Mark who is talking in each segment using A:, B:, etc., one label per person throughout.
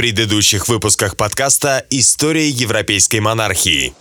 A: предыдущих выпусках подкаста «История европейской монархии».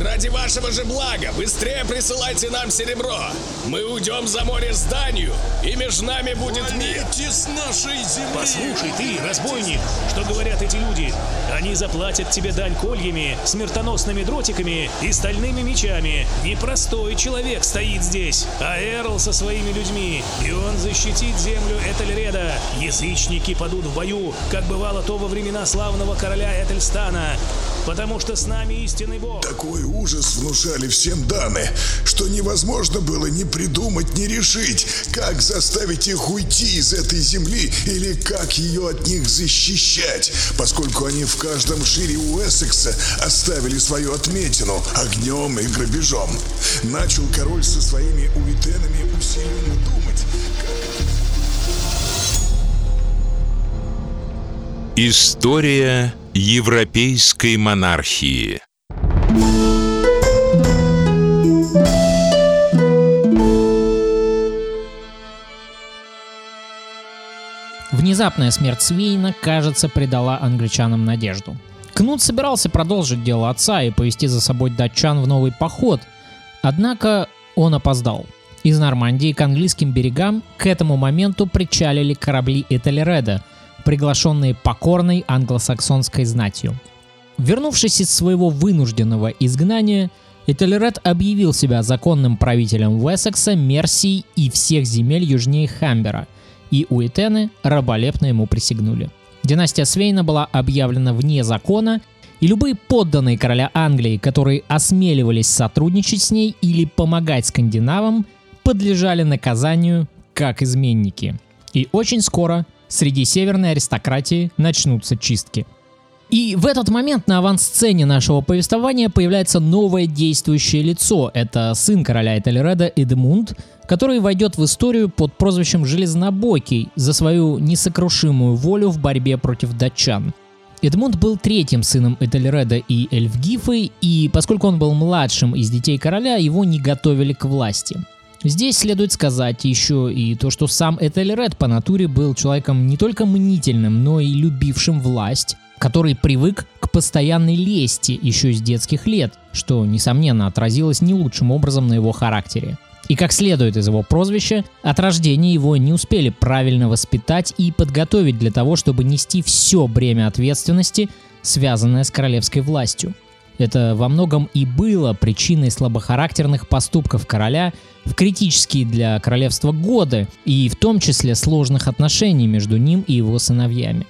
B: Ради вашего же блага, быстрее присылайте нам серебро. Мы уйдем за море с Данию, и между нами будет мир.
C: с нашей земли!
D: Послушай ты, разбойник, что говорят эти люди? Они заплатят тебе дань кольями, смертоносными дротиками и стальными мечами. Непростой человек стоит здесь, а Эрл со своими людьми, и он защитит землю Этельреда. Язычники падут в бою, как бывало то во времена славного короля Этельстана, потому что с нами истинный бог.
C: Такой ужас внушали всем Даны, что невозможно было ни придумать, ни решить, как заставить их уйти из этой земли или как ее от них защищать, поскольку они в каждом шире Уэссекса оставили свою отметину огнем и грабежом. Начал король со своими уитенами усиленно думать,
E: История европейской монархии
F: Внезапная смерть Свейна, кажется, придала англичанам надежду. Кнут собирался продолжить дело отца и повести за собой датчан в новый поход, однако он опоздал. Из Нормандии к английским берегам к этому моменту причалили корабли Этельреда, приглашенные покорной англосаксонской знатью. Вернувшись из своего вынужденного изгнания, Этельред объявил себя законным правителем Уэссекса, Мерсии и всех земель южнее Хамбера, и уитены раболепно ему присягнули. Династия Свейна была объявлена вне закона, и любые подданные короля Англии, которые осмеливались сотрудничать с ней или помогать скандинавам, подлежали наказанию как изменники. И очень скоро среди северной аристократии начнутся чистки. И в этот момент на авансцене нашего повествования появляется новое действующее лицо. Это сын короля Этельреда Эдмунд, который войдет в историю под прозвищем Железнобокий за свою несокрушимую волю в борьбе против датчан. Эдмунд был третьим сыном Этельреда и Эльфгифы, и поскольку он был младшим из детей короля, его не готовили к власти. Здесь следует сказать еще и то, что сам Этельред по натуре был человеком не только мнительным, но и любившим власть, который привык к постоянной лести еще с детских лет, что, несомненно, отразилось не лучшим образом на его характере. И как следует из его прозвища, от рождения его не успели правильно воспитать и подготовить для того, чтобы нести все бремя ответственности, связанное с королевской властью. Это во многом и было причиной слабохарактерных поступков короля в критические для королевства годы, и в том числе сложных отношений между ним и его сыновьями.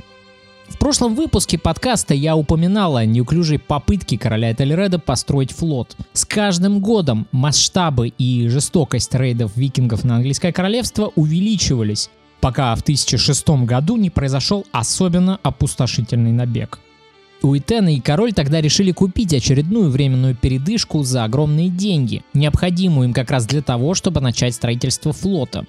F: В прошлом выпуске подкаста я упоминал о неуклюжей попытке короля Этельреда построить флот. С каждым годом масштабы и жестокость рейдов викингов на английское королевство увеличивались, пока в 1006 году не произошел особенно опустошительный набег. Уитена и король тогда решили купить очередную временную передышку за огромные деньги, необходимую им как раз для того, чтобы начать строительство флота.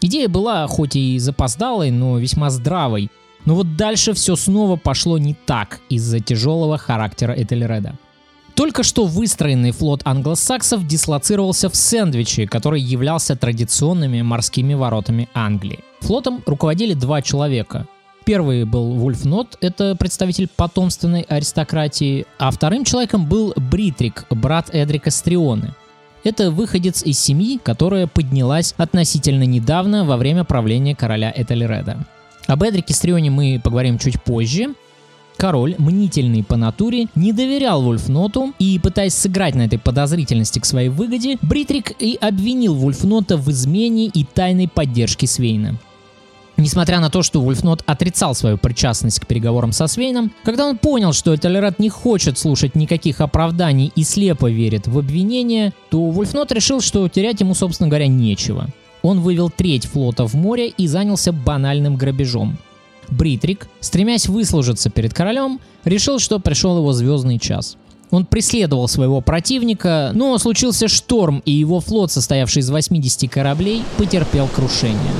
F: Идея была хоть и запоздалой, но весьма здравой, но вот дальше все снова пошло не так из-за тяжелого характера Этельреда. Только что выстроенный флот англосаксов дислоцировался в Сэндвиче, который являлся традиционными морскими воротами Англии. Флотом руководили два человека. Первый был Вульф Нот, это представитель потомственной аристократии, а вторым человеком был Бритрик, брат Эдрика Стрионы. Это выходец из семьи, которая поднялась относительно недавно во время правления короля Этельреда. Об Эдрике Стрионе мы поговорим чуть позже. Король, мнительный по натуре, не доверял Вульфноту и, пытаясь сыграть на этой подозрительности к своей выгоде, Бритрик и обвинил Вульфнота в измене и тайной поддержке Свейна. Несмотря на то, что Вульфнот отрицал свою причастность к переговорам со Свейном, когда он понял, что Этельред не хочет слушать никаких оправданий и слепо верит в обвинения, то Вульфнот решил, что терять ему, собственно говоря, нечего. Он вывел треть флота в море и занялся банальным грабежом. Бритрик, стремясь выслужиться перед королем, решил, что пришел его звездный час. Он преследовал своего противника, но случился шторм, и его флот, состоявший из 80 кораблей, потерпел крушение.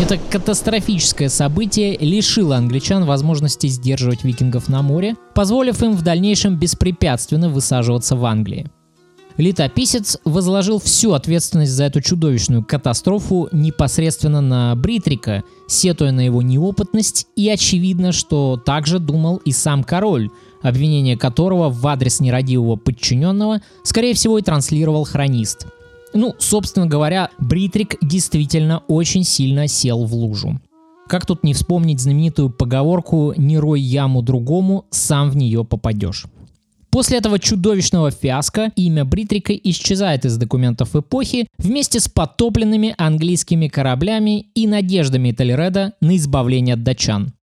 F: Это катастрофическое событие лишило англичан возможности сдерживать викингов на море, позволив им в дальнейшем беспрепятственно высаживаться в Англии. Летописец возложил всю ответственность за эту чудовищную катастрофу непосредственно на Бритрика, сетуя на его неопытность, и очевидно, что также думал и сам король, обвинение которого в адрес нерадивого подчиненного, скорее всего, и транслировал хронист. Ну, собственно говоря, Бритрик действительно очень сильно сел в лужу. Как тут не вспомнить знаменитую поговорку «Не рой яму другому, сам в нее попадешь». После этого чудовищного фиаско имя Бритрика исчезает из документов эпохи вместе с потопленными английскими кораблями и надеждами Толереда на избавление от датчан.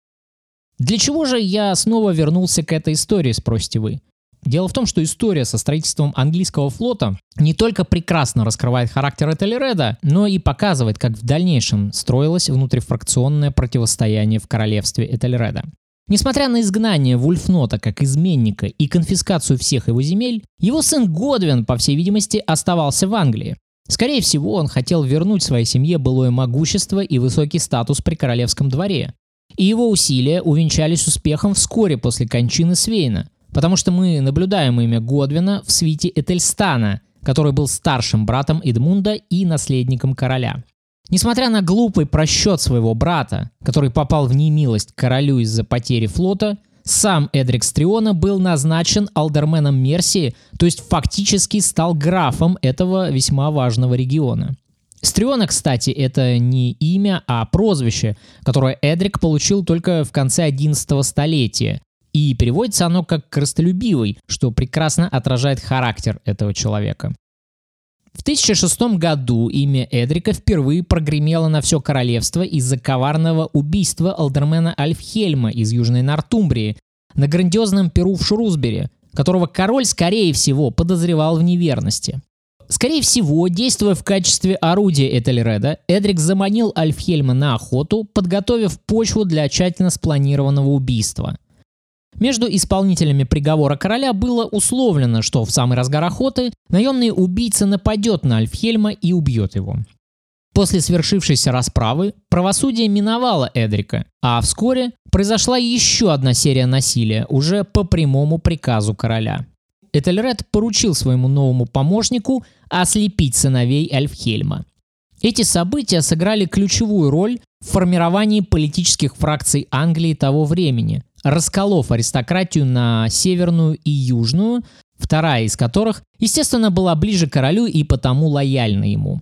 F: Для чего же я снова вернулся к этой истории, спросите вы? Дело в том, что история со строительством английского флота не только прекрасно раскрывает характер Этельреда, но и показывает, как в дальнейшем строилось внутрифракционное противостояние в королевстве Этельреда. Несмотря на изгнание Вульфнота как изменника и конфискацию всех его земель, его сын Годвин, по всей видимости, оставался в Англии. Скорее всего, он хотел вернуть своей семье былое могущество и высокий статус при королевском дворе. И его усилия увенчались успехом вскоре после кончины Свейна, потому что мы наблюдаем имя Годвина в свите Этельстана, который был старшим братом Эдмунда и наследником короля. Несмотря на глупый просчет своего брата, который попал в немилость королю из-за потери флота, сам Эдрик Стриона был назначен алдерменом Мерсии, то есть фактически стал графом этого весьма важного региона. Стриона, кстати, это не имя, а прозвище, которое Эдрик получил только в конце 11 столетия. И переводится оно как «крыстолюбивый», что прекрасно отражает характер этого человека. В 1006 году имя Эдрика впервые прогремело на все королевство из-за коварного убийства алдермена Альфхельма из Южной Нортумбрии на грандиозном перу в Шрусбери, которого король, скорее всего, подозревал в неверности. Скорее всего, действуя в качестве орудия Этельреда, Эдрик заманил Альфхельма на охоту, подготовив почву для тщательно спланированного убийства – между исполнителями приговора короля было условлено, что в самый разгар охоты наемный убийца нападет на Альфхельма и убьет его. После свершившейся расправы правосудие миновало Эдрика, а вскоре произошла еще одна серия насилия, уже по прямому приказу короля. Этельред поручил своему новому помощнику ослепить сыновей Альфхельма. Эти события сыграли ключевую роль в формировании политических фракций Англии того времени, расколов аристократию на северную и южную, вторая из которых, естественно, была ближе к королю и потому лояльна ему.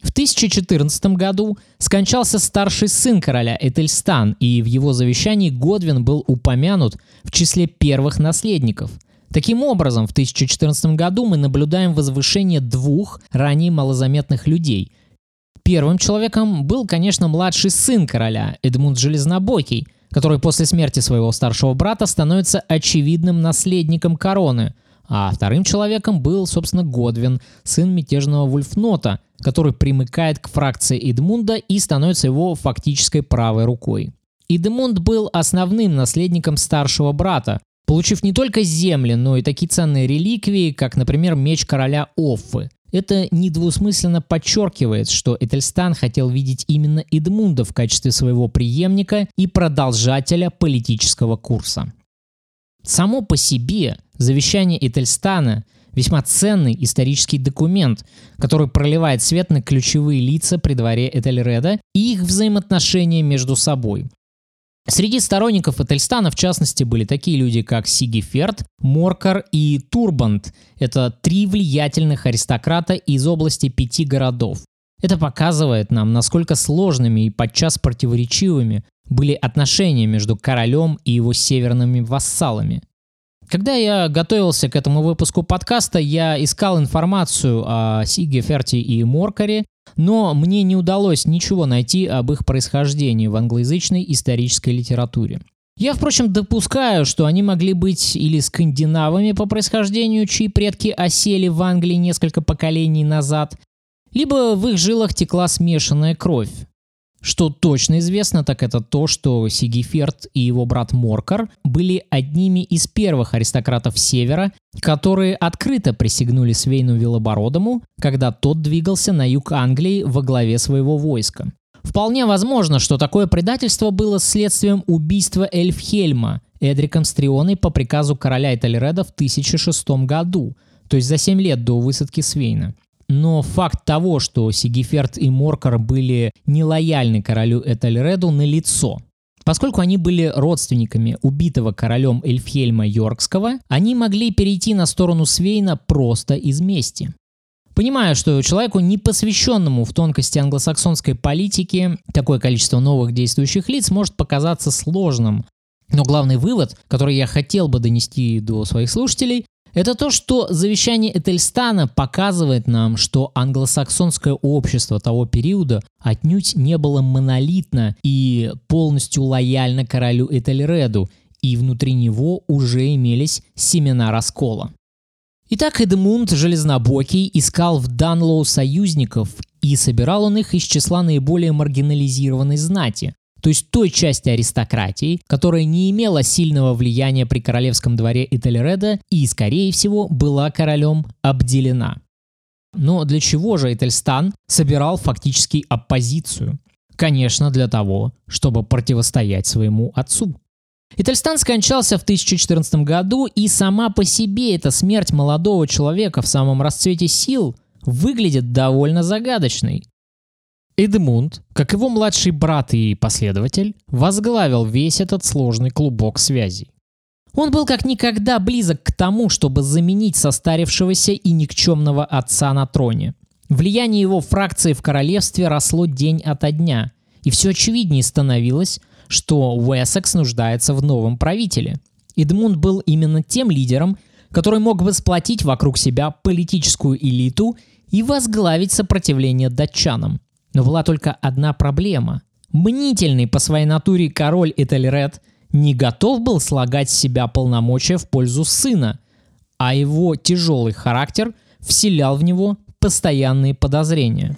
F: В 1014 году скончался старший сын короля Этельстан, и в его завещании Годвин был упомянут в числе первых наследников. Таким образом, в 1014 году мы наблюдаем возвышение двух ранее малозаметных людей. Первым человеком был, конечно, младший сын короля, Эдмунд Железнобокий – который после смерти своего старшего брата становится очевидным наследником короны, а вторым человеком был, собственно, Годвин, сын мятежного Вульфнота, который примыкает к фракции Эдмунда и становится его фактической правой рукой. Эдмунд был основным наследником старшего брата, получив не только земли, но и такие ценные реликвии, как, например, меч короля Оффы. Это недвусмысленно подчеркивает, что Этельстан хотел видеть именно Эдмунда в качестве своего преемника и продолжателя политического курса. Само по себе завещание Этельстана весьма ценный исторический документ, который проливает свет на ключевые лица при дворе Этельреда и их взаимоотношения между собой. Среди сторонников Этельстана, в частности, были такие люди, как Сигеферд, Моркар и Турбанд. Это три влиятельных аристократа из области пяти городов. Это показывает нам, насколько сложными и подчас противоречивыми были отношения между королем и его северными вассалами. Когда я готовился к этому выпуску подкаста, я искал информацию о Сигеферте и Моркаре но мне не удалось ничего найти об их происхождении в англоязычной исторической литературе. Я, впрочем, допускаю, что они могли быть или скандинавами по происхождению, чьи предки осели в Англии несколько поколений назад, либо в их жилах текла смешанная кровь. Что точно известно, так это то, что Сигиферд и его брат Моркар были одними из первых аристократов Севера, которые открыто присягнули Свейну Велобородому, когда тот двигался на юг Англии во главе своего войска. Вполне возможно, что такое предательство было следствием убийства Эльфхельма Эдриком Стрионой по приказу короля Этельреда в 1006 году – то есть за 7 лет до высадки Свейна. Но факт того, что Сигиферд и Моркар были нелояльны королю Этельреду, налицо. Поскольку они были родственниками убитого королем Эльфхельма Йоркского, они могли перейти на сторону Свейна просто из мести. Понимаю, что человеку, не посвященному в тонкости англосаксонской политики, такое количество новых действующих лиц может показаться сложным. Но главный вывод, который я хотел бы донести до своих слушателей, это то, что завещание Этельстана показывает нам, что англосаксонское общество того периода отнюдь не было монолитно и полностью лояльно королю Этельреду, и внутри него уже имелись семена раскола. Итак, Эдмунд Железнобокий искал в Данлоу союзников, и собирал он их из числа наиболее маргинализированной знати, то есть той части аристократии, которая не имела сильного влияния при королевском дворе Этельреда и, скорее всего, была королем обделена. Но для чего же Этельстан собирал фактически оппозицию? Конечно, для того, чтобы противостоять своему отцу. Этельстан скончался в 1014 году, и сама по себе эта смерть молодого человека в самом расцвете сил выглядит довольно загадочной. Эдмунд, как его младший брат и последователь, возглавил весь этот сложный клубок связей. Он был как никогда близок к тому, чтобы заменить состарившегося и никчемного отца на троне. Влияние его фракции в королевстве росло день ото дня, и все очевиднее становилось, что Уэссекс нуждается в новом правителе. Эдмунд был именно тем лидером, который мог бы сплотить вокруг себя политическую элиту и возглавить сопротивление датчанам – но была только одна проблема. Мнительный по своей натуре король Этельред не готов был слагать с себя полномочия в пользу сына, а его тяжелый характер вселял в него постоянные подозрения.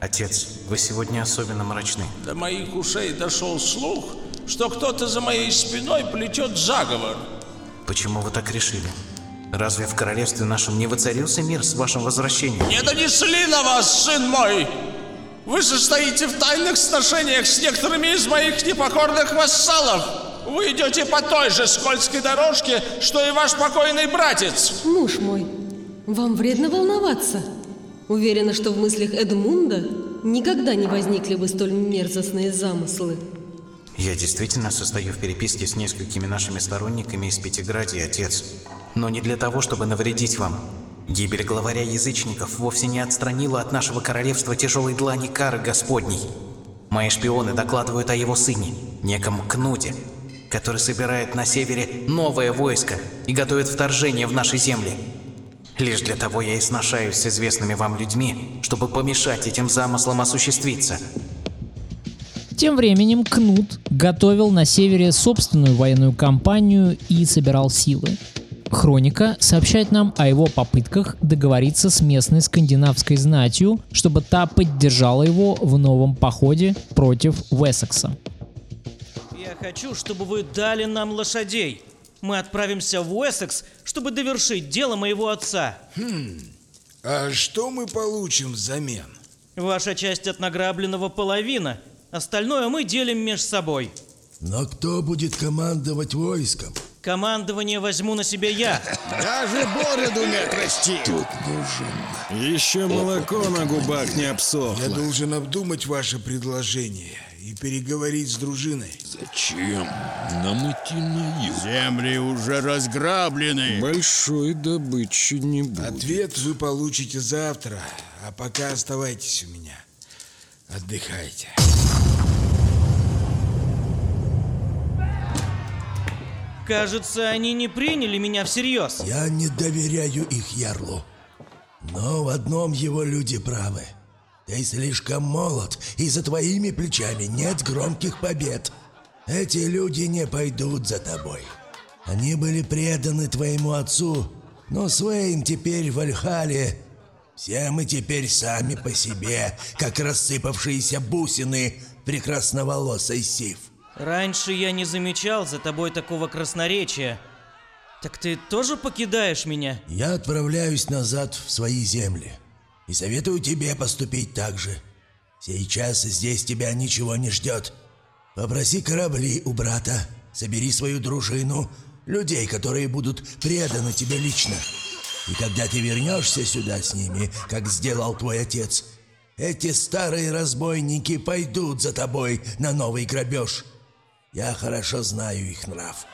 G: Отец, вы сегодня особенно мрачны.
B: До моих ушей дошел слух, что кто-то за моей спиной плетет заговор.
G: Почему вы так решили? Разве в королевстве нашем не воцарился мир с вашим возвращением?
B: Не донесли на вас, сын мой! Вы состоите в тайных сношениях с некоторыми из моих непокорных вассалов. Вы идете по той же скользкой дорожке, что и ваш покойный братец.
H: Муж мой, вам вредно волноваться. Уверена, что в мыслях Эдмунда никогда не возникли бы столь мерзостные замыслы.
G: Я действительно состою в переписке с несколькими нашими сторонниками из Пятигради, отец. Но не для того, чтобы навредить вам. Гибель главаря язычников вовсе не отстранила от нашего королевства тяжелой длани кары Господней. Мои шпионы докладывают о его сыне, неком Кнуде, который собирает на севере новое войско и готовит вторжение в наши земли. Лишь для того я и сношаюсь с известными вам людьми, чтобы помешать этим замыслам осуществиться.
F: Тем временем Кнут готовил на севере собственную военную кампанию и собирал силы. Хроника сообщает нам о его попытках договориться с местной скандинавской знатью, чтобы та поддержала его в новом походе против Уэссекса.
I: Я хочу, чтобы вы дали нам лошадей. Мы отправимся в Уэссекс, чтобы довершить дело моего отца.
J: Хм, а что мы получим взамен?
I: Ваша часть от награбленного половина. Остальное мы делим между собой.
K: Но кто будет командовать войском?
I: Командование возьму на себя я.
J: Даже бороду не отрасти.
K: Тут нужен.
L: Еще молоко на губах не обсохло.
J: Я должен обдумать ваше предложение и переговорить с дружиной.
K: Зачем нам идти на юг?
L: Земли уже разграблены. Большой добычи не будет.
J: Ответ вы получите завтра, а пока оставайтесь у меня. Отдыхайте.
I: Кажется, они не приняли меня всерьез.
K: Я не доверяю их ярлу. Но в одном его люди правы. Ты слишком молод, и за твоими плечами нет громких побед. Эти люди не пойдут за тобой. Они были преданы твоему отцу, но Свейн теперь в Альхале. Все мы теперь сами по себе, как рассыпавшиеся бусины прекрасноволосой Сив.
I: Раньше я не замечал за тобой такого красноречия. Так ты тоже покидаешь меня?
K: Я отправляюсь назад в свои земли. И советую тебе поступить так же. Сейчас здесь тебя ничего не ждет. Попроси корабли у брата. Собери свою дружину. Людей, которые будут преданы тебе лично. И когда ты вернешься сюда с ними, как сделал твой отец, эти старые разбойники пойдут за тобой на новый грабеж. Я хорошо знаю их нрав.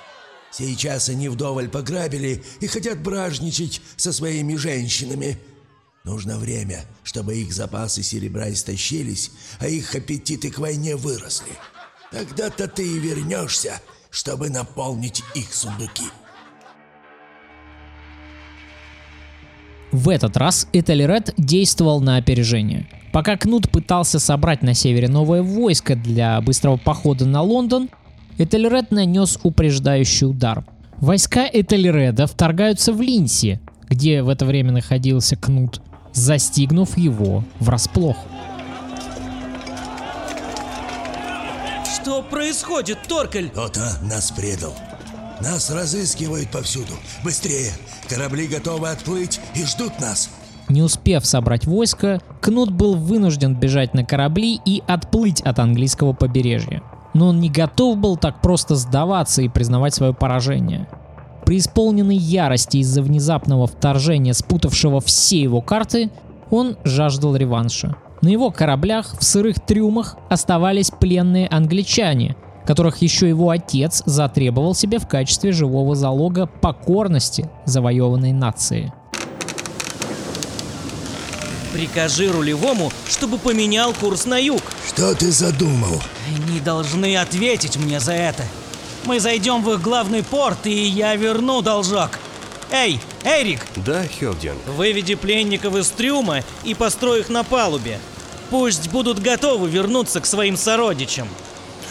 K: Сейчас они вдоволь пограбили и хотят бражничать со своими женщинами. Нужно время, чтобы их запасы серебра истощились, а их аппетиты к войне выросли. Тогда-то ты и вернешься, чтобы наполнить их сундуки.
F: В этот раз Этельред действовал на опережение. Пока Кнут пытался собрать на севере новое войско для быстрого похода на Лондон, Этельред нанес упреждающий удар. Войска Этельреда вторгаются в Линси, где в это время находился Кнут, застигнув его врасплох.
I: Что происходит, Торкель?
K: Кто-то нас предал. Нас разыскивают повсюду. Быстрее! Корабли готовы отплыть и ждут нас.
F: Не успев собрать войско, Кнут был вынужден бежать на корабли и отплыть от английского побережья. Но он не готов был так просто сдаваться и признавать свое поражение. Преисполненный ярости из-за внезапного вторжения, спутавшего все его карты, он жаждал реванша. На его кораблях в сырых трюмах оставались пленные англичане, которых еще его отец затребовал себе в качестве живого залога покорности завоеванной нации.
I: Прикажи рулевому, чтобы поменял курс на юг.
K: Что ты задумал?
I: Они должны ответить мне за это. Мы зайдем в их главный порт, и я верну должок. Эй, Эрик!
M: Да, Хелдин.
I: Выведи пленников из трюма и построй их на палубе. Пусть будут готовы вернуться к своим сородичам.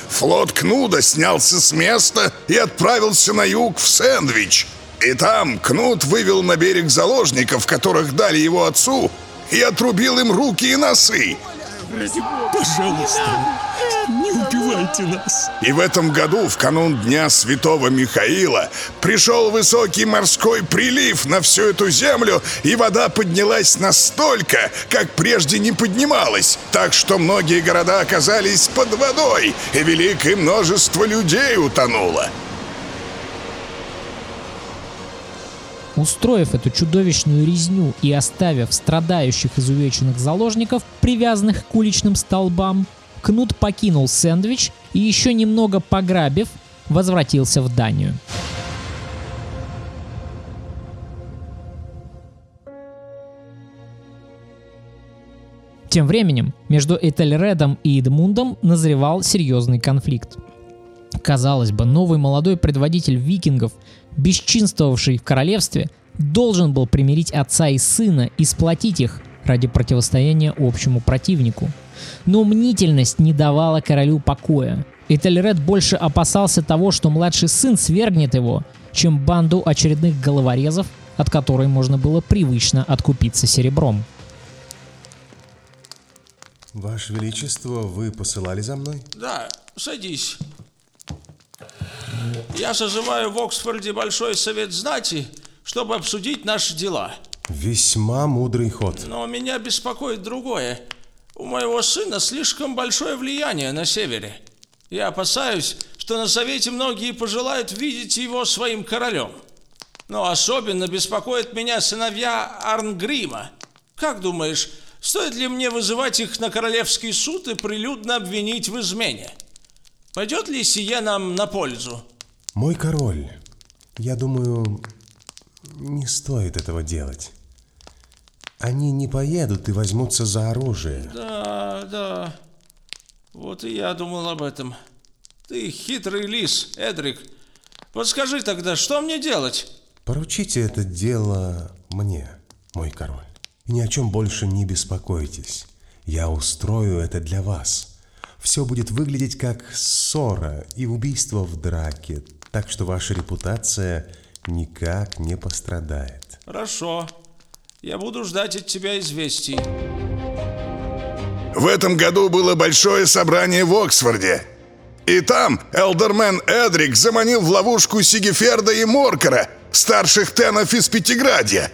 C: Флот Кнуда снялся с места и отправился на юг в Сэндвич. И там Кнут вывел на берег заложников, которых дали его отцу, и отрубил им руки и носы.
L: Пожалуйста, не убивайте нас.
C: И в этом году, в канун Дня Святого Михаила, пришел высокий морской прилив на всю эту землю, и вода поднялась настолько, как прежде не поднималась, так что многие города оказались под водой, и великое множество людей утонуло.
F: Устроив эту чудовищную резню и оставив страдающих изувеченных заложников, привязанных к уличным столбам, Кнут покинул сэндвич и еще немного пограбив, возвратился в Данию. Тем временем между Этельредом и Эдмундом назревал серьезный конфликт. Казалось бы, новый молодой предводитель викингов, бесчинствовавший в королевстве, должен был примирить отца и сына и сплотить их ради противостояния общему противнику. Но мнительность не давала королю покоя. Этельред больше опасался того, что младший сын свергнет его, чем банду очередных головорезов, от которой можно было привычно откупиться серебром.
M: Ваше Величество, вы посылали за мной?
B: Да, садись. Я созываю в Оксфорде Большой Совет Знати, чтобы обсудить наши дела.
M: Весьма мудрый ход.
B: Но меня беспокоит другое. У моего сына слишком большое влияние на севере. Я опасаюсь, что на Совете многие пожелают видеть его своим королем. Но особенно беспокоит меня сыновья Арнгрима. Как думаешь, стоит ли мне вызывать их на королевский суд и прилюдно обвинить в измене? Пойдет ли сие нам на пользу?
M: Мой король, я думаю, не стоит этого делать. Они не поедут и возьмутся за оружие.
B: Да, да. Вот и я думал об этом. Ты хитрый лис, Эдрик. Подскажи тогда, что мне делать?
M: Поручите это дело мне, мой король. И ни о чем больше не беспокойтесь. Я устрою это для вас. Все будет выглядеть как ссора и убийство в драке, так что ваша репутация никак не пострадает.
B: Хорошо. Я буду ждать от тебя известий.
C: В этом году было большое собрание в Оксфорде. И там Элдермен Эдрик заманил в ловушку Сигеферда и Моркера, старших тенов из Пятиградья.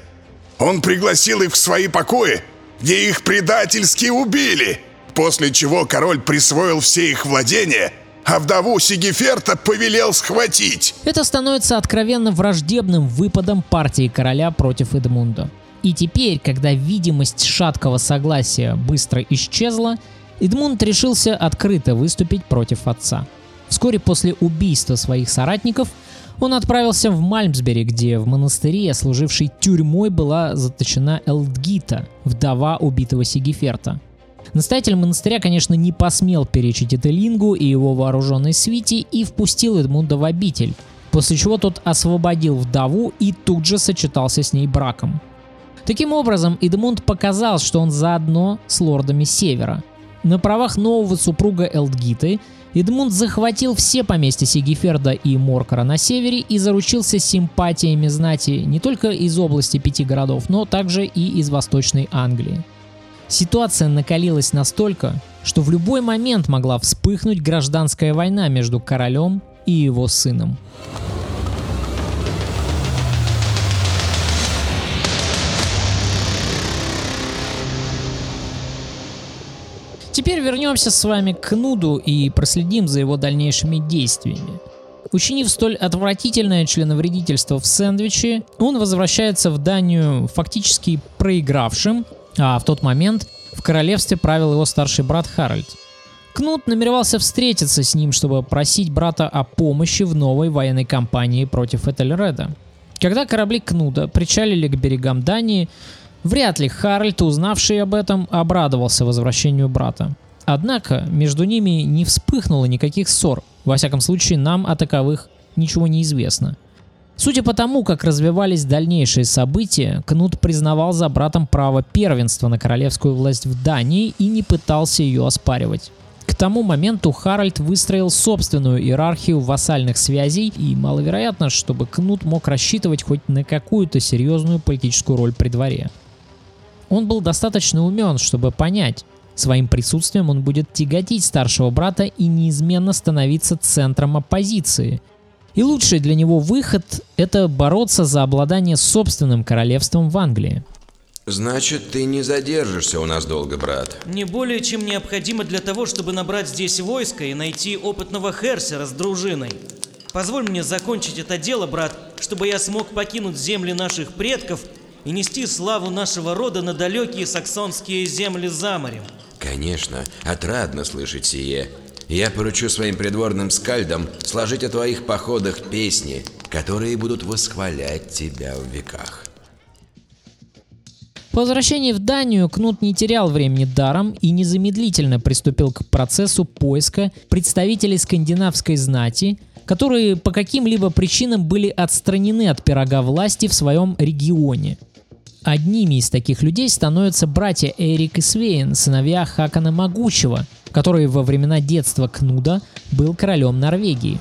C: Он пригласил их в свои покои, где их предательски убили, после чего король присвоил все их владения а вдову Сигеферта повелел схватить.
F: Это становится откровенно враждебным выпадом партии короля против Эдмунда. И теперь, когда видимость шаткого согласия быстро исчезла, Эдмунд решился открыто выступить против отца. Вскоре после убийства своих соратников он отправился в Мальмсбери, где в монастыре, служившей тюрьмой, была заточена Элдгита, вдова убитого Сигеферта. Настоятель монастыря, конечно, не посмел перечить Этелингу и его вооруженной свите и впустил Эдмунда в обитель, после чего тот освободил вдову и тут же сочетался с ней браком. Таким образом, Эдмунд показал, что он заодно с лордами Севера. На правах нового супруга Элдгиты Эдмунд захватил все поместья Сигеферда и Моркара на севере и заручился симпатиями знати не только из области пяти городов, но также и из Восточной Англии. Ситуация накалилась настолько, что в любой момент могла вспыхнуть гражданская война между королем и его сыном. Теперь вернемся с вами к Нуду и проследим за его дальнейшими действиями. Учинив столь отвратительное членовредительство в сэндвиче, он возвращается в Данию фактически проигравшим, а в тот момент в королевстве правил его старший брат Харальд. Кнут намеревался встретиться с ним, чтобы просить брата о помощи в новой военной кампании против Этельреда. Когда корабли Кнуда причалили к берегам Дании, вряд ли Харальд, узнавший об этом, обрадовался возвращению брата. Однако между ними не вспыхнуло никаких ссор, во всяком случае нам о таковых ничего не известно – Судя по тому, как развивались дальнейшие события, Кнут признавал за братом право первенства на королевскую власть в Дании и не пытался ее оспаривать. К тому моменту Харальд выстроил собственную иерархию вассальных связей, и маловероятно, чтобы Кнут мог рассчитывать хоть на какую-то серьезную политическую роль при дворе. Он был достаточно умен, чтобы понять, своим присутствием он будет тяготить старшего брата и неизменно становиться центром оппозиции – и лучший для него выход – это бороться за обладание собственным королевством в Англии.
N: Значит, ты не задержишься у нас долго, брат.
I: Не более чем необходимо для того, чтобы набрать здесь войско и найти опытного Херсера с дружиной. Позволь мне закончить это дело, брат, чтобы я смог покинуть земли наших предков и нести славу нашего рода на далекие саксонские земли за морем.
N: Конечно, отрадно слышать сие. Я поручу своим придворным скальдам сложить о твоих походах песни, которые будут восхвалять тебя в веках.
F: По возвращении в Данию Кнут не терял времени даром и незамедлительно приступил к процессу поиска представителей скандинавской знати, которые по каким-либо причинам были отстранены от пирога власти в своем регионе. Одними из таких людей становятся братья Эрик и Свейн, сыновья Хакана Могучего, который во времена детства Кнуда был королем Норвегии.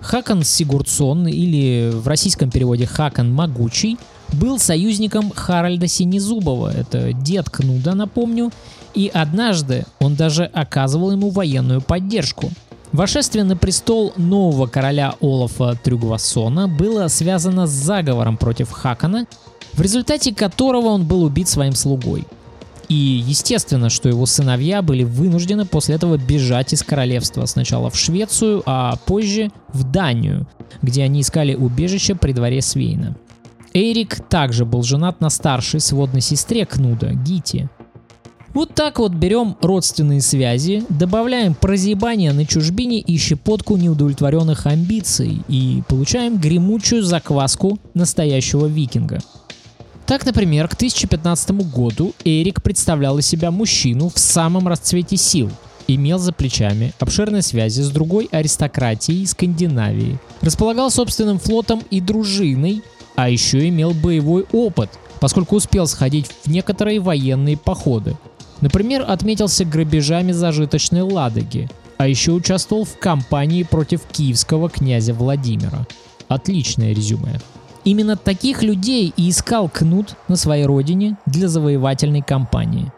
F: Хакан Сигурдсон, или в российском переводе Хакан Могучий, был союзником Харальда Синезубова, это дед Кнуда, напомню, и однажды он даже оказывал ему военную поддержку. Вошествие на престол нового короля Олафа Трюгвассона было связано с заговором против Хакана, в результате которого он был убит своим слугой – и естественно, что его сыновья были вынуждены после этого бежать из королевства. Сначала в Швецию, а позже в Данию, где они искали убежище при дворе Свейна. Эрик также был женат на старшей сводной сестре Кнуда, Гити. Вот так вот берем родственные связи, добавляем прозябание на чужбине и щепотку неудовлетворенных амбиций и получаем гремучую закваску настоящего викинга – так, например, к 2015 году Эрик представлял из себя мужчину в самом расцвете сил, имел за плечами обширные связи с другой аристократией Скандинавии, располагал собственным флотом и дружиной, а еще имел боевой опыт, поскольку успел сходить в некоторые военные походы. Например, отметился грабежами зажиточной Ладоги, а еще участвовал в кампании против киевского князя Владимира. Отличное резюме. Именно таких людей и искал Кнут на своей родине для завоевательной кампании.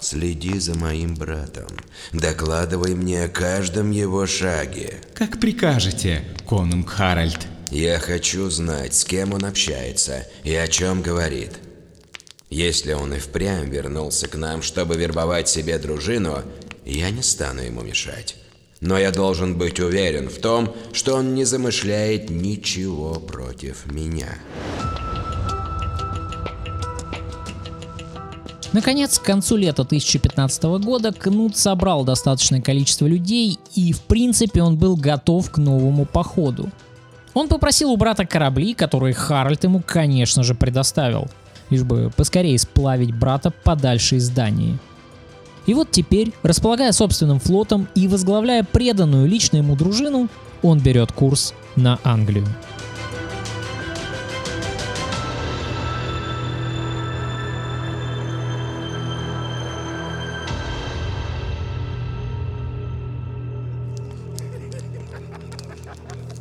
N: Следи за моим братом. Докладывай мне о каждом его шаге.
O: Как прикажете, конунг Харальд.
N: Я хочу знать, с кем он общается и о чем говорит. Если он и впрямь вернулся к нам, чтобы вербовать себе дружину, я не стану ему мешать. Но я должен быть уверен в том, что он не замышляет ничего против меня.
F: Наконец, к концу лета 2015 года Кнут собрал достаточное количество людей, и в принципе он был готов к новому походу. Он попросил у брата корабли, которые Харальд ему, конечно же, предоставил, лишь бы поскорее сплавить брата подальше из Дании. И вот теперь, располагая собственным флотом и возглавляя преданную лично ему дружину, он берет курс на Англию.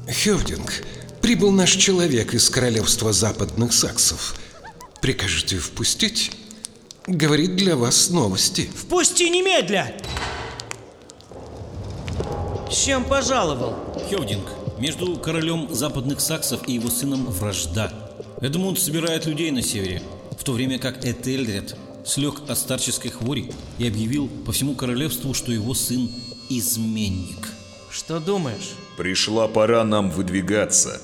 P: Хевдинг, прибыл наш человек из королевства западных саксов. Прикажете впустить? Говорит для вас новости.
I: Впусти немедля! С чем пожаловал?
Q: Хевдинг, между королем западных саксов и его сыном вражда. Эдмунд собирает людей на севере, в то время как Этельдред слег от старческой хвори и объявил по всему королевству, что его сын изменник.
I: Что думаешь?
R: Пришла пора нам выдвигаться.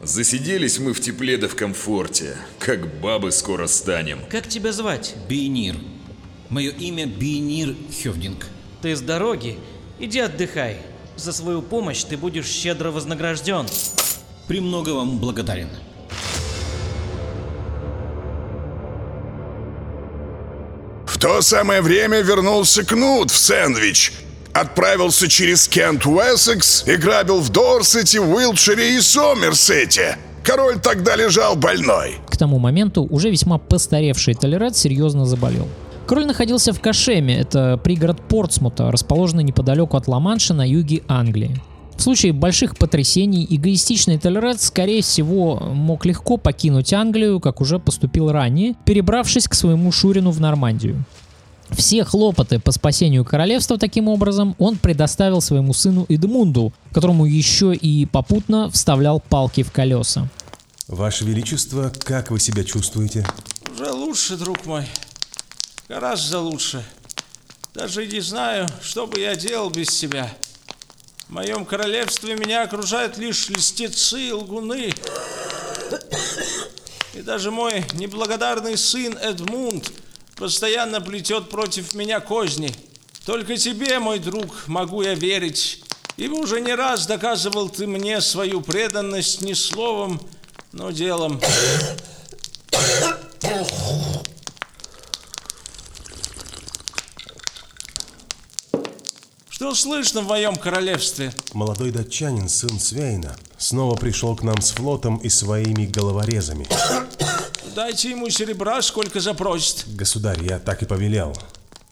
R: Засиделись мы в тепле да в комфорте, как бабы скоро станем.
I: Как тебя звать?
Q: Бейнир. Мое имя Бейнир Хевдинг.
I: Ты с дороги? Иди отдыхай. За свою помощь ты будешь щедро вознагражден.
Q: Премного вам благодарен.
C: В то самое время вернулся Кнут в сэндвич. Отправился через Кент Уэссекс и грабил в Дорсете, Уилтшире и Сомерсете. Король тогда лежал больной.
F: К тому моменту уже весьма постаревший Толерат серьезно заболел. Король находился в Кашеме, это пригород Портсмута, расположенный неподалеку от Ла-Манша на юге Англии. В случае больших потрясений эгоистичный Толерат, скорее всего, мог легко покинуть Англию, как уже поступил ранее, перебравшись к своему Шурину в Нормандию. Все хлопоты по спасению королевства таким образом он предоставил своему сыну Эдмунду, которому еще и попутно вставлял палки в колеса.
M: Ваше Величество, как вы себя чувствуете?
B: Уже лучше, друг мой. Гораздо лучше. Даже не знаю, что бы я делал без тебя. В моем королевстве меня окружают лишь листецы и лгуны. И даже мой неблагодарный сын Эдмунд постоянно плетет против меня козни. Только тебе, мой друг, могу я верить, ибо уже не раз доказывал ты мне свою преданность не словом, но делом. Что слышно в моем королевстве?
M: Молодой датчанин, сын Свейна, снова пришел к нам с флотом и своими головорезами.
B: Дайте ему серебра, сколько запросит.
M: Государь, я так и повелел.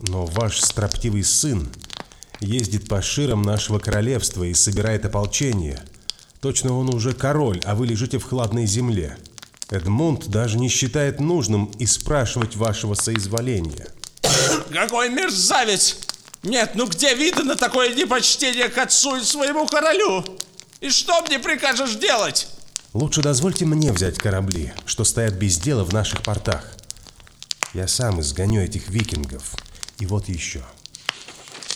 M: Но ваш строптивый сын ездит по ширам нашего королевства и собирает ополчение. Точно он уже король, а вы лежите в хладной земле. Эдмунд даже не считает нужным и спрашивать вашего соизволения.
B: Какой мерзавец! Нет, ну где видно такое непочтение к отцу и своему королю? И что мне прикажешь делать?
M: Лучше дозвольте мне взять корабли, что стоят без дела в наших портах. Я сам изгоню этих викингов. И вот еще.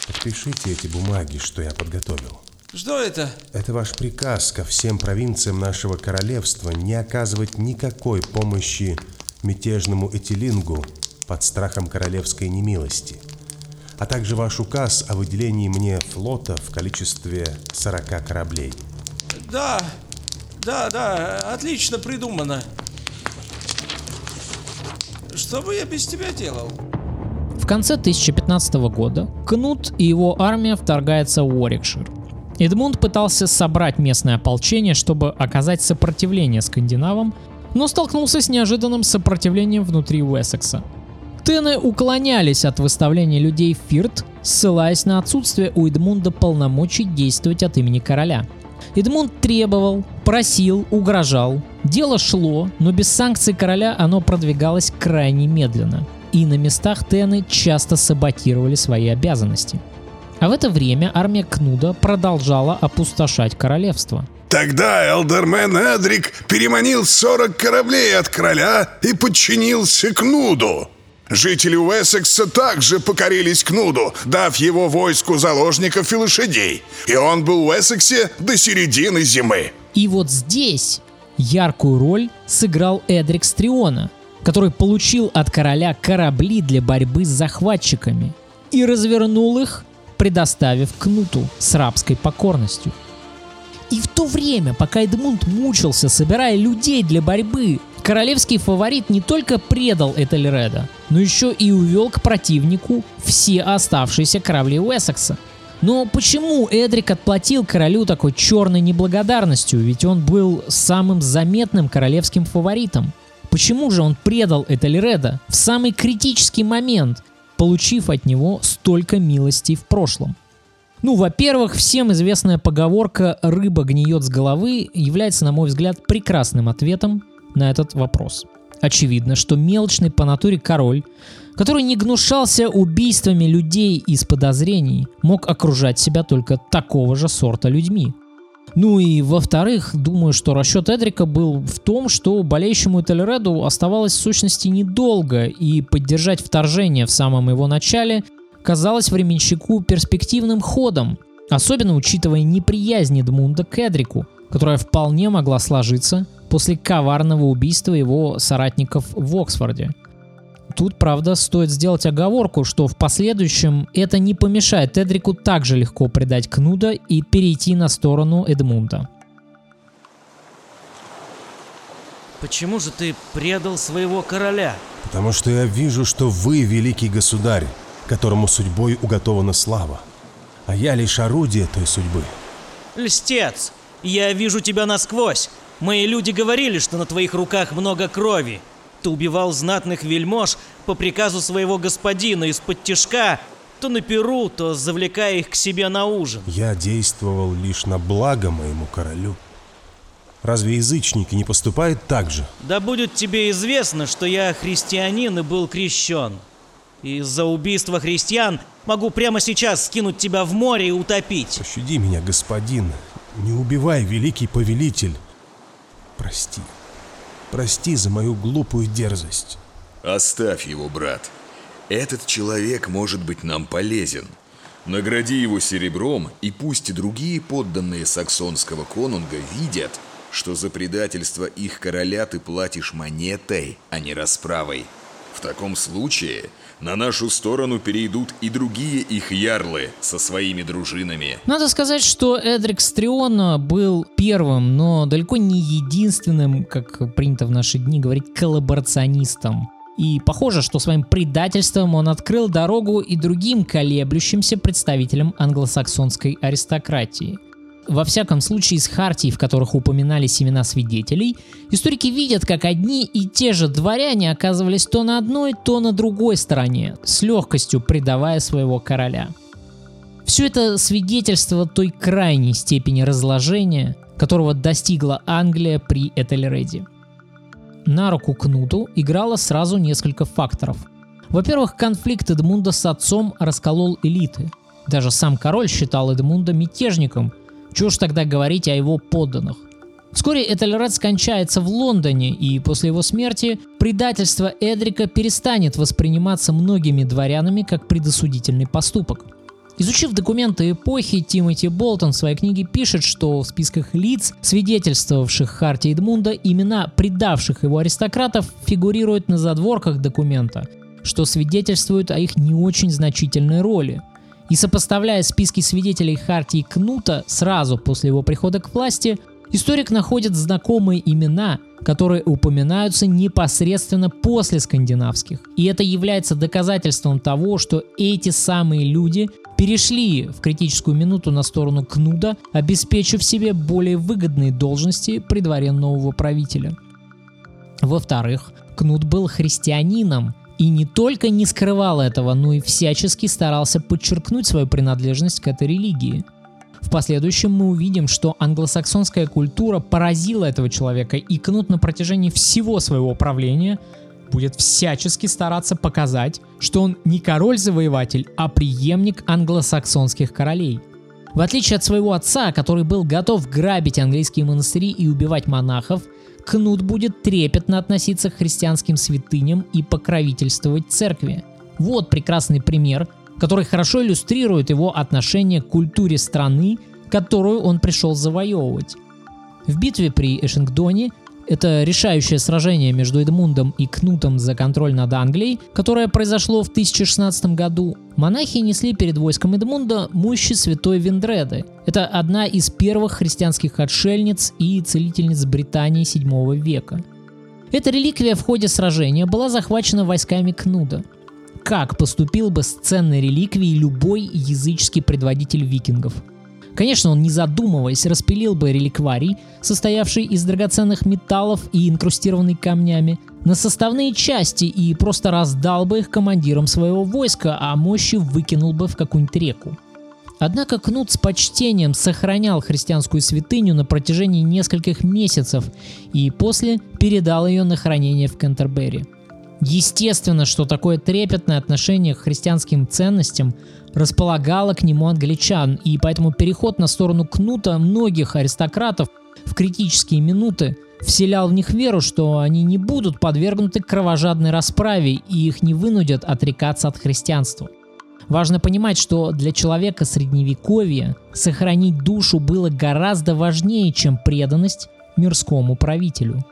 M: Подпишите эти бумаги, что я подготовил.
B: Что это?
M: Это ваш приказ ко всем провинциям нашего королевства не оказывать никакой помощи мятежному Этилингу под страхом королевской немилости, а также ваш указ о выделении мне флота в количестве 40 кораблей.
B: Да, да, да, отлично придумано. Что бы я без тебя делал?
F: В конце 1015 года Кнут и его армия вторгается в Уорикшир. Эдмунд пытался собрать местное ополчение, чтобы оказать сопротивление скандинавам, но столкнулся с неожиданным сопротивлением внутри Уэссекса. Тены уклонялись от выставления людей в Фирт, ссылаясь на отсутствие у Эдмунда полномочий действовать от имени короля. Эдмунд требовал, просил, угрожал. Дело шло, но без санкций короля оно продвигалось крайне медленно. И на местах Тены часто саботировали свои обязанности. А в это время армия Кнуда продолжала опустошать королевство.
C: Тогда Элдермен Эдрик переманил 40 кораблей от короля и подчинился Кнуду. Жители Уэссекса также покорились Кнуду, дав его войску заложников и лошадей. И он был в Уэссексе до середины зимы.
F: И вот здесь яркую роль сыграл Эдрик Стриона, который получил от короля корабли для борьбы с захватчиками и развернул их, предоставив Кнуту с рабской покорностью. И в то время, пока Эдмунд мучился, собирая людей для борьбы, королевский фаворит не только предал Этельреда, но еще и увел к противнику все оставшиеся корабли Уэссекса. Но почему Эдрик отплатил королю такой черной неблагодарностью, ведь он был самым заметным королевским фаворитом? Почему же он предал Этельреда в самый критический момент, получив от него столько милостей в прошлом? Ну, во-первых, всем известная поговорка «рыба гниет с головы» является, на мой взгляд, прекрасным ответом на этот вопрос. Очевидно, что мелочный по натуре король, который не гнушался убийствами людей из подозрений, мог окружать себя только такого же сорта людьми. Ну и во-вторых, думаю, что расчет Эдрика был в том, что болеющему Этельреду оставалось в сущности недолго, и поддержать вторжение в самом его начале казалось временщику перспективным ходом, особенно учитывая неприязнь Эдмунда к Эдрику, которая вполне могла сложиться после коварного убийства его соратников в Оксфорде. Тут, правда, стоит сделать оговорку, что в последующем это не помешает Эдрику так же легко предать Кнуда и перейти на сторону Эдмунда.
I: Почему же ты предал своего короля?
M: Потому что я вижу, что вы великий государь, которому судьбой уготована слава, а я лишь орудие той судьбы.
I: Льстец! Я вижу тебя насквозь. Мои люди говорили, что на твоих руках много крови. Ты убивал знатных вельмож по приказу своего господина из-под тишка, то на перу, то завлекая их к себе на ужин.
M: Я действовал лишь на благо моему королю. Разве язычники не поступают так же?
I: Да будет тебе известно, что я христианин и был крещен. Из-за убийства христиан могу прямо сейчас скинуть тебя в море и утопить.
M: Пощади меня, господин. Не убивай, великий повелитель. Прости. Прости за мою глупую дерзость.
R: Оставь его, брат. Этот человек может быть нам полезен. Награди его серебром, и пусть другие подданные саксонского конунга видят, что за предательство их короля ты платишь монетой, а не расправой. В таком случае на нашу сторону перейдут и другие их ярлы со своими дружинами.
F: Надо сказать, что Эдрик Стрион был первым, но далеко не единственным, как принято в наши дни говорить, коллаборационистом. И похоже, что своим предательством он открыл дорогу и другим колеблющимся представителям англосаксонской аристократии – во всяком случае из хартий, в которых упоминались имена свидетелей, историки видят, как одни и те же дворяне оказывались то на одной, то на другой стороне, с легкостью предавая своего короля. Все это свидетельство той крайней степени разложения, которого достигла Англия при Этельреде. На руку Кнуту играло сразу несколько факторов. Во-первых, конфликт Эдмунда с отцом расколол элиты. Даже сам король считал Эдмунда мятежником, чего ж тогда говорить о его подданных? Вскоре Этельред скончается в Лондоне, и после его смерти предательство Эдрика перестанет восприниматься многими дворянами как предосудительный поступок. Изучив документы эпохи, Тимоти Болтон в своей книге пишет, что в списках лиц, свидетельствовавших Харти Эдмунда, имена предавших его аристократов фигурируют на задворках документа, что свидетельствует о их не очень значительной роли. И сопоставляя списки свидетелей Хартии Кнута сразу после его прихода к власти, историк находит знакомые имена, которые упоминаются непосредственно после скандинавских. И это является доказательством того, что эти самые люди перешли в критическую минуту на сторону Кнуда, обеспечив себе более выгодные должности при дворе нового правителя. Во-вторых, Кнут был христианином, и не только не скрывал этого, но и всячески старался подчеркнуть свою принадлежность к этой религии. В последующем мы увидим, что англосаксонская культура поразила этого человека, и Кнут на протяжении всего своего правления будет всячески стараться показать, что он не король-завоеватель, а преемник англосаксонских королей. В отличие от своего отца, который был готов грабить английские монастыри и убивать монахов, Кнут будет трепетно относиться к христианским святыням и покровительствовать церкви. Вот прекрасный пример, который хорошо иллюстрирует его отношение к культуре страны, которую он пришел завоевывать. В битве при Эшингдоне это решающее сражение между Эдмундом и Кнутом за контроль над Англией, которое произошло в 1016 году, монахи несли перед войском Эдмунда мощи святой Вендреды. Это одна из первых христианских отшельниц и целительниц Британии 7 века. Эта реликвия в ходе сражения была захвачена войсками Кнуда. Как поступил бы с ценной реликвией любой языческий предводитель викингов – Конечно, он не задумываясь распилил бы реликварий, состоявший из драгоценных металлов и инкрустированный камнями, на составные части и просто раздал бы их командирам своего войска, а мощи выкинул бы в какую-нибудь реку. Однако Кнут с почтением сохранял христианскую святыню на протяжении нескольких месяцев и после передал ее на хранение в Кентербери. Естественно, что такое трепетное отношение к христианским ценностям располагало к нему англичан, и поэтому переход на сторону кнута многих аристократов в критические минуты вселял в них веру, что они не будут подвергнуты кровожадной расправе и их не вынудят отрекаться от христианства. Важно понимать, что для человека средневековья сохранить душу было гораздо важнее, чем преданность мирскому правителю.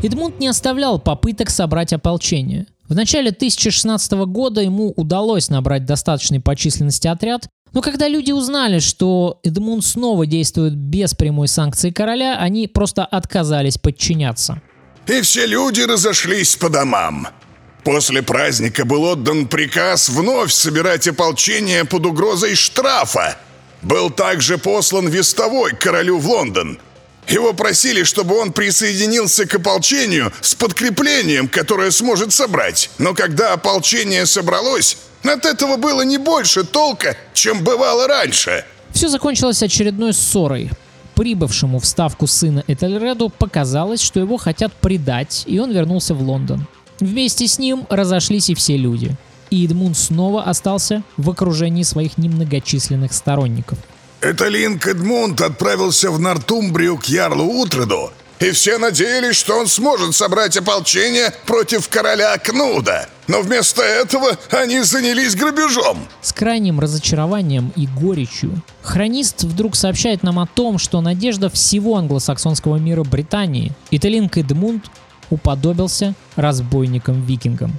F: Эдмунд не оставлял попыток собрать ополчение. В начале 1016 года ему удалось набрать достаточный по численности отряд, но когда люди узнали, что Эдмунд снова действует без прямой санкции короля, они просто отказались подчиняться.
C: И все люди разошлись по домам. После праздника был отдан приказ вновь собирать ополчение под угрозой штрафа. Был также послан вестовой королю в Лондон – его просили, чтобы он присоединился к ополчению с подкреплением, которое сможет собрать. Но когда ополчение собралось, от этого было не больше толка, чем бывало раньше.
F: Все закончилось очередной ссорой. Прибывшему в ставку сына Этельреду показалось, что его хотят предать, и он вернулся в Лондон. Вместе с ним разошлись и все люди. И Эдмунд снова остался в окружении своих немногочисленных сторонников –
C: это Линк Эдмунд отправился в Нортумбрию к Ярлу Утреду, и все надеялись, что он сможет собрать ополчение против короля Кнуда. Но вместо этого они занялись грабежом.
F: С крайним разочарованием и горечью хронист вдруг сообщает нам о том, что надежда всего англосаксонского мира Британии, Италинк Эдмунд, уподобился разбойникам-викингам.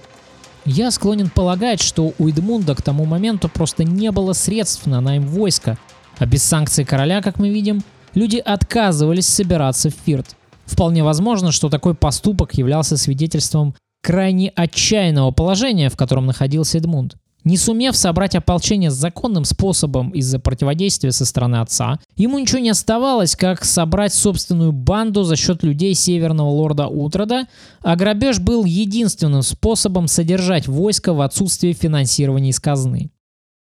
F: Я склонен полагать, что у Эдмунда к тому моменту просто не было средств на найм войска, а без санкций короля, как мы видим, люди отказывались собираться в Фирт. Вполне возможно, что такой поступок являлся свидетельством крайне отчаянного положения, в котором находился Эдмунд. Не сумев собрать ополчение законным способом из-за противодействия со стороны отца, ему ничего не оставалось, как собрать собственную банду за счет людей северного лорда Утрода, а грабеж был единственным способом содержать войско в отсутствии финансирования из казны.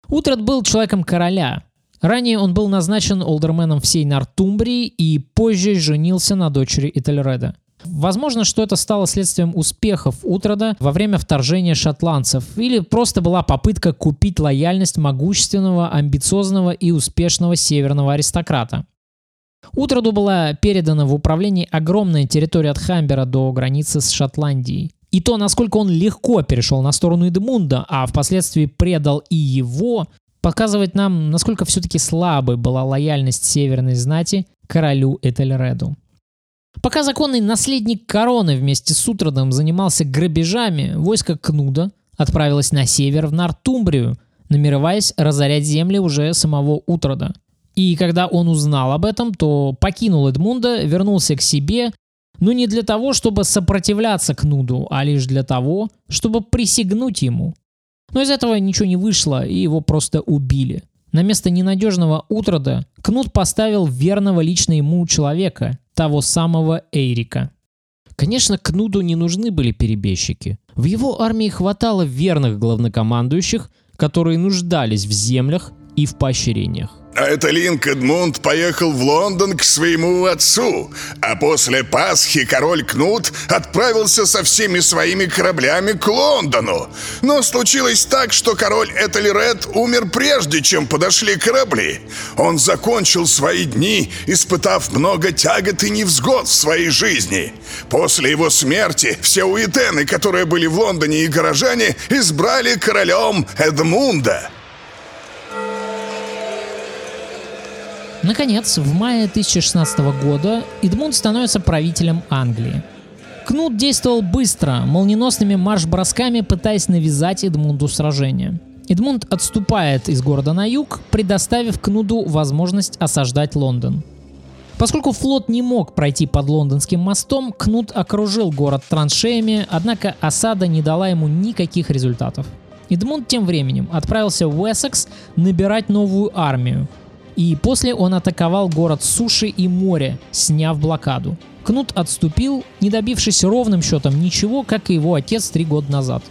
F: Утрод был человеком короля, Ранее он был назначен олдерменом всей Нортумбрии и позже женился на дочери Этельреда. Возможно, что это стало следствием успехов Утрода во время вторжения шотландцев, или просто была попытка купить лояльность могущественного, амбициозного и успешного северного аристократа. Утроду была передана в управление огромная территория от Хамбера до границы с Шотландией. И то, насколько он легко перешел на сторону Эдмунда, а впоследствии предал и его, показывает нам, насколько все-таки слабой была лояльность северной знати королю Этельреду. Пока законный наследник короны вместе с Утродом занимался грабежами, войско Кнуда отправилось на север в Нортумбрию, намереваясь разорять земли уже самого Утрода. И когда он узнал об этом, то покинул Эдмунда, вернулся к себе, но не для того, чтобы сопротивляться Кнуду, а лишь для того, чтобы присягнуть ему. Но из этого ничего не вышло, и его просто убили. На место ненадежного Утрода Кнут поставил верного лично ему человека, того самого Эйрика. Конечно, Кнуду не нужны были перебежчики. В его армии хватало верных главнокомандующих, которые нуждались в землях и в поощрениях.
C: Этелинг Эдмунд поехал в Лондон к своему отцу, а после Пасхи король Кнут отправился со всеми своими кораблями к Лондону. Но случилось так, что король Этельред умер прежде, чем подошли корабли. Он закончил свои дни, испытав много тягот и невзгод в своей жизни. После его смерти все уитены, которые были в Лондоне и горожане, избрали королем Эдмунда.
F: Наконец, в мае 1016 года Эдмунд становится правителем Англии. Кнут действовал быстро, молниеносными марш-бросками пытаясь навязать Эдмунду сражение. Эдмунд отступает из города на юг, предоставив Кнуду возможность осаждать Лондон. Поскольку флот не мог пройти под лондонским мостом, Кнут окружил город траншеями, однако осада не дала ему никаких результатов. Эдмунд тем временем отправился в Уэссекс набирать новую армию, и после он атаковал город суши и моря, сняв блокаду. Кнут отступил, не добившись ровным счетом ничего, как и его отец три года назад.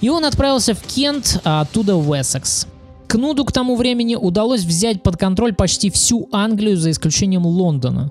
F: И он отправился в Кент, а оттуда в Уэссекс. Кнуду к тому времени удалось взять под контроль почти всю Англию за исключением Лондона.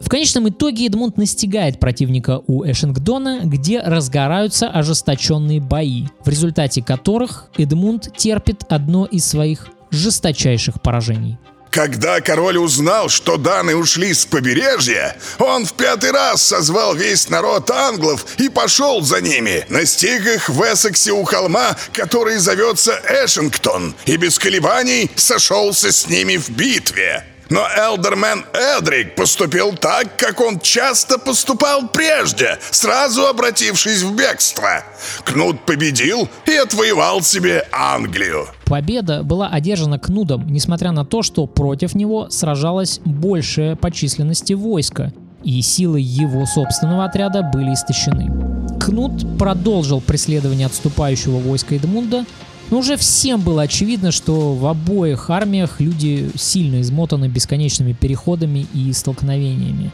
F: В конечном итоге Эдмунд настигает противника у Эшингдона, где разгораются ожесточенные бои, в результате которых Эдмунд терпит одно из своих жесточайших поражений.
C: Когда король узнал, что даны ушли с побережья, он в пятый раз созвал весь народ англов и пошел за ними, настиг их в Эссексе у холма, который зовется Эшингтон, и без колебаний сошелся с ними в битве. Но Элдермен Эдрик поступил так, как он часто поступал прежде, сразу обратившись в бегство. Кнут победил и отвоевал себе Англию.
F: Победа была одержана Кнудом, несмотря на то, что против него сражалось большее по численности войска, и силы его собственного отряда были истощены. Кнут продолжил преследование отступающего войска Эдмунда, но уже всем было очевидно, что в обоих армиях люди сильно измотаны бесконечными переходами и столкновениями.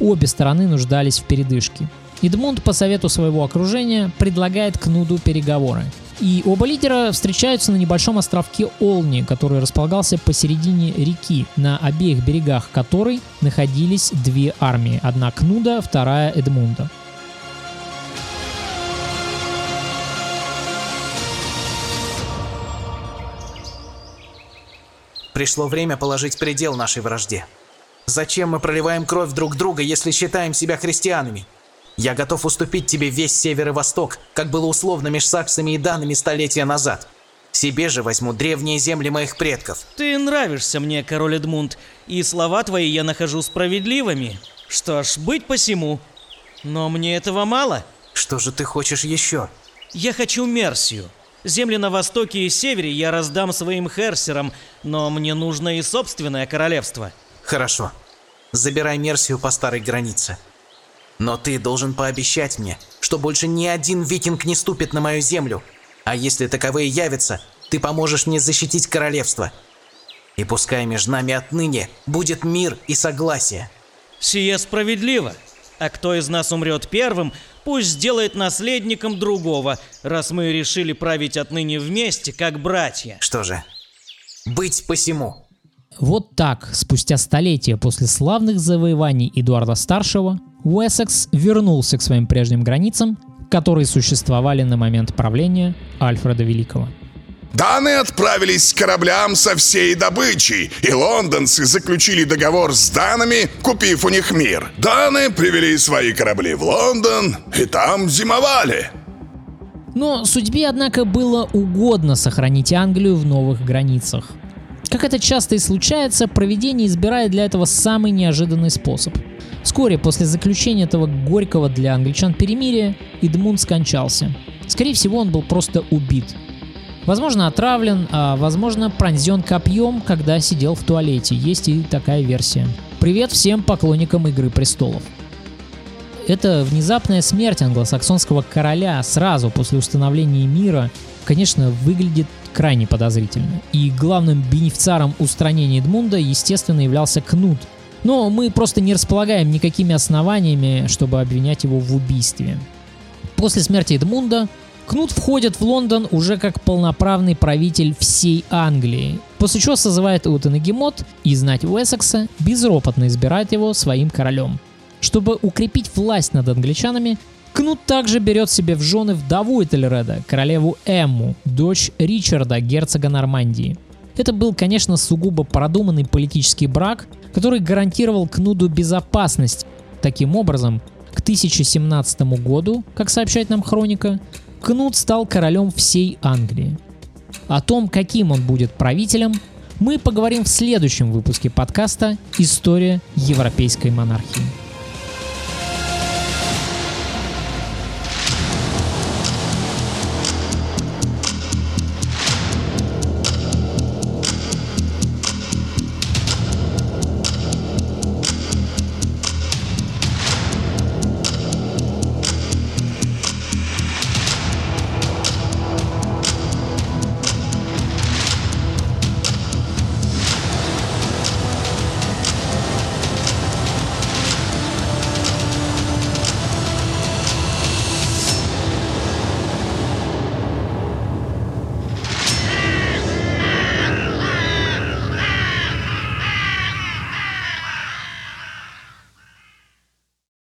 F: Обе стороны нуждались в передышке. Эдмунд по совету своего окружения предлагает Кнуду переговоры. И оба лидера встречаются на небольшом островке Олни, который располагался посередине реки, на обеих берегах которой находились две армии. Одна Кнуда, вторая Эдмунда.
G: Пришло время положить предел нашей вражде. Зачем мы проливаем кровь друг друга, если считаем себя христианами? Я готов уступить тебе весь север и восток, как было условно между саксами и данными столетия назад. Себе же возьму древние земли моих предков.
I: Ты нравишься мне, король Эдмунд, и слова твои я нахожу справедливыми. Что ж, быть посему. Но мне этого мало.
G: Что же ты хочешь еще?
I: Я хочу Мерсию. Земли на востоке и севере я раздам своим херсерам, но мне нужно и собственное королевство.
G: Хорошо. Забирай Мерсию по старой границе. Но ты должен пообещать мне, что больше ни один викинг не ступит на мою землю. А если таковые явятся, ты поможешь мне защитить королевство. И пускай между нами отныне будет мир и согласие.
I: Сие справедливо. А кто из нас умрет первым, пусть сделает наследником другого, раз мы решили править отныне вместе, как братья.
G: Что же, быть посему.
F: Вот так, спустя столетия после славных завоеваний Эдуарда Старшего, Уэссекс вернулся к своим прежним границам, которые существовали на момент правления Альфреда Великого.
C: Даны отправились с кораблям со всей добычей, и лондонцы заключили договор с данами, купив у них мир. Даны привели свои корабли в Лондон и там зимовали.
F: Но судьбе, однако, было угодно сохранить Англию в новых границах. Как это часто и случается, проведение избирает для этого самый неожиданный способ. Вскоре после заключения этого горького для англичан перемирия Эдмунд скончался. Скорее всего, он был просто убит. Возможно, отравлен, а возможно, пронзен копьем, когда сидел в туалете. Есть и такая версия. Привет всем поклонникам Игры Престолов. Эта внезапная смерть англосаксонского короля сразу после установления мира, конечно, выглядит крайне подозрительно. И главным бенефициаром устранения Эдмунда, естественно, являлся Кнут. Но мы просто не располагаем никакими основаниями, чтобы обвинять его в убийстве. После смерти Эдмунда Кнут входит в Лондон уже как полноправный правитель всей Англии, после чего созывает Утенегемот и знать Уэссекса безропотно избирает его своим королем. Чтобы укрепить власть над англичанами, Кнут также берет себе в жены вдову Этельреда, королеву Эмму, дочь Ричарда, герцога Нормандии. Это был, конечно, сугубо продуманный политический брак, который гарантировал Кнуду безопасность. Таким образом, к 1017 году, как сообщает нам хроника, Кнут стал королем всей Англии. О том, каким он будет правителем, мы поговорим в следующем выпуске подкаста «История европейской монархии».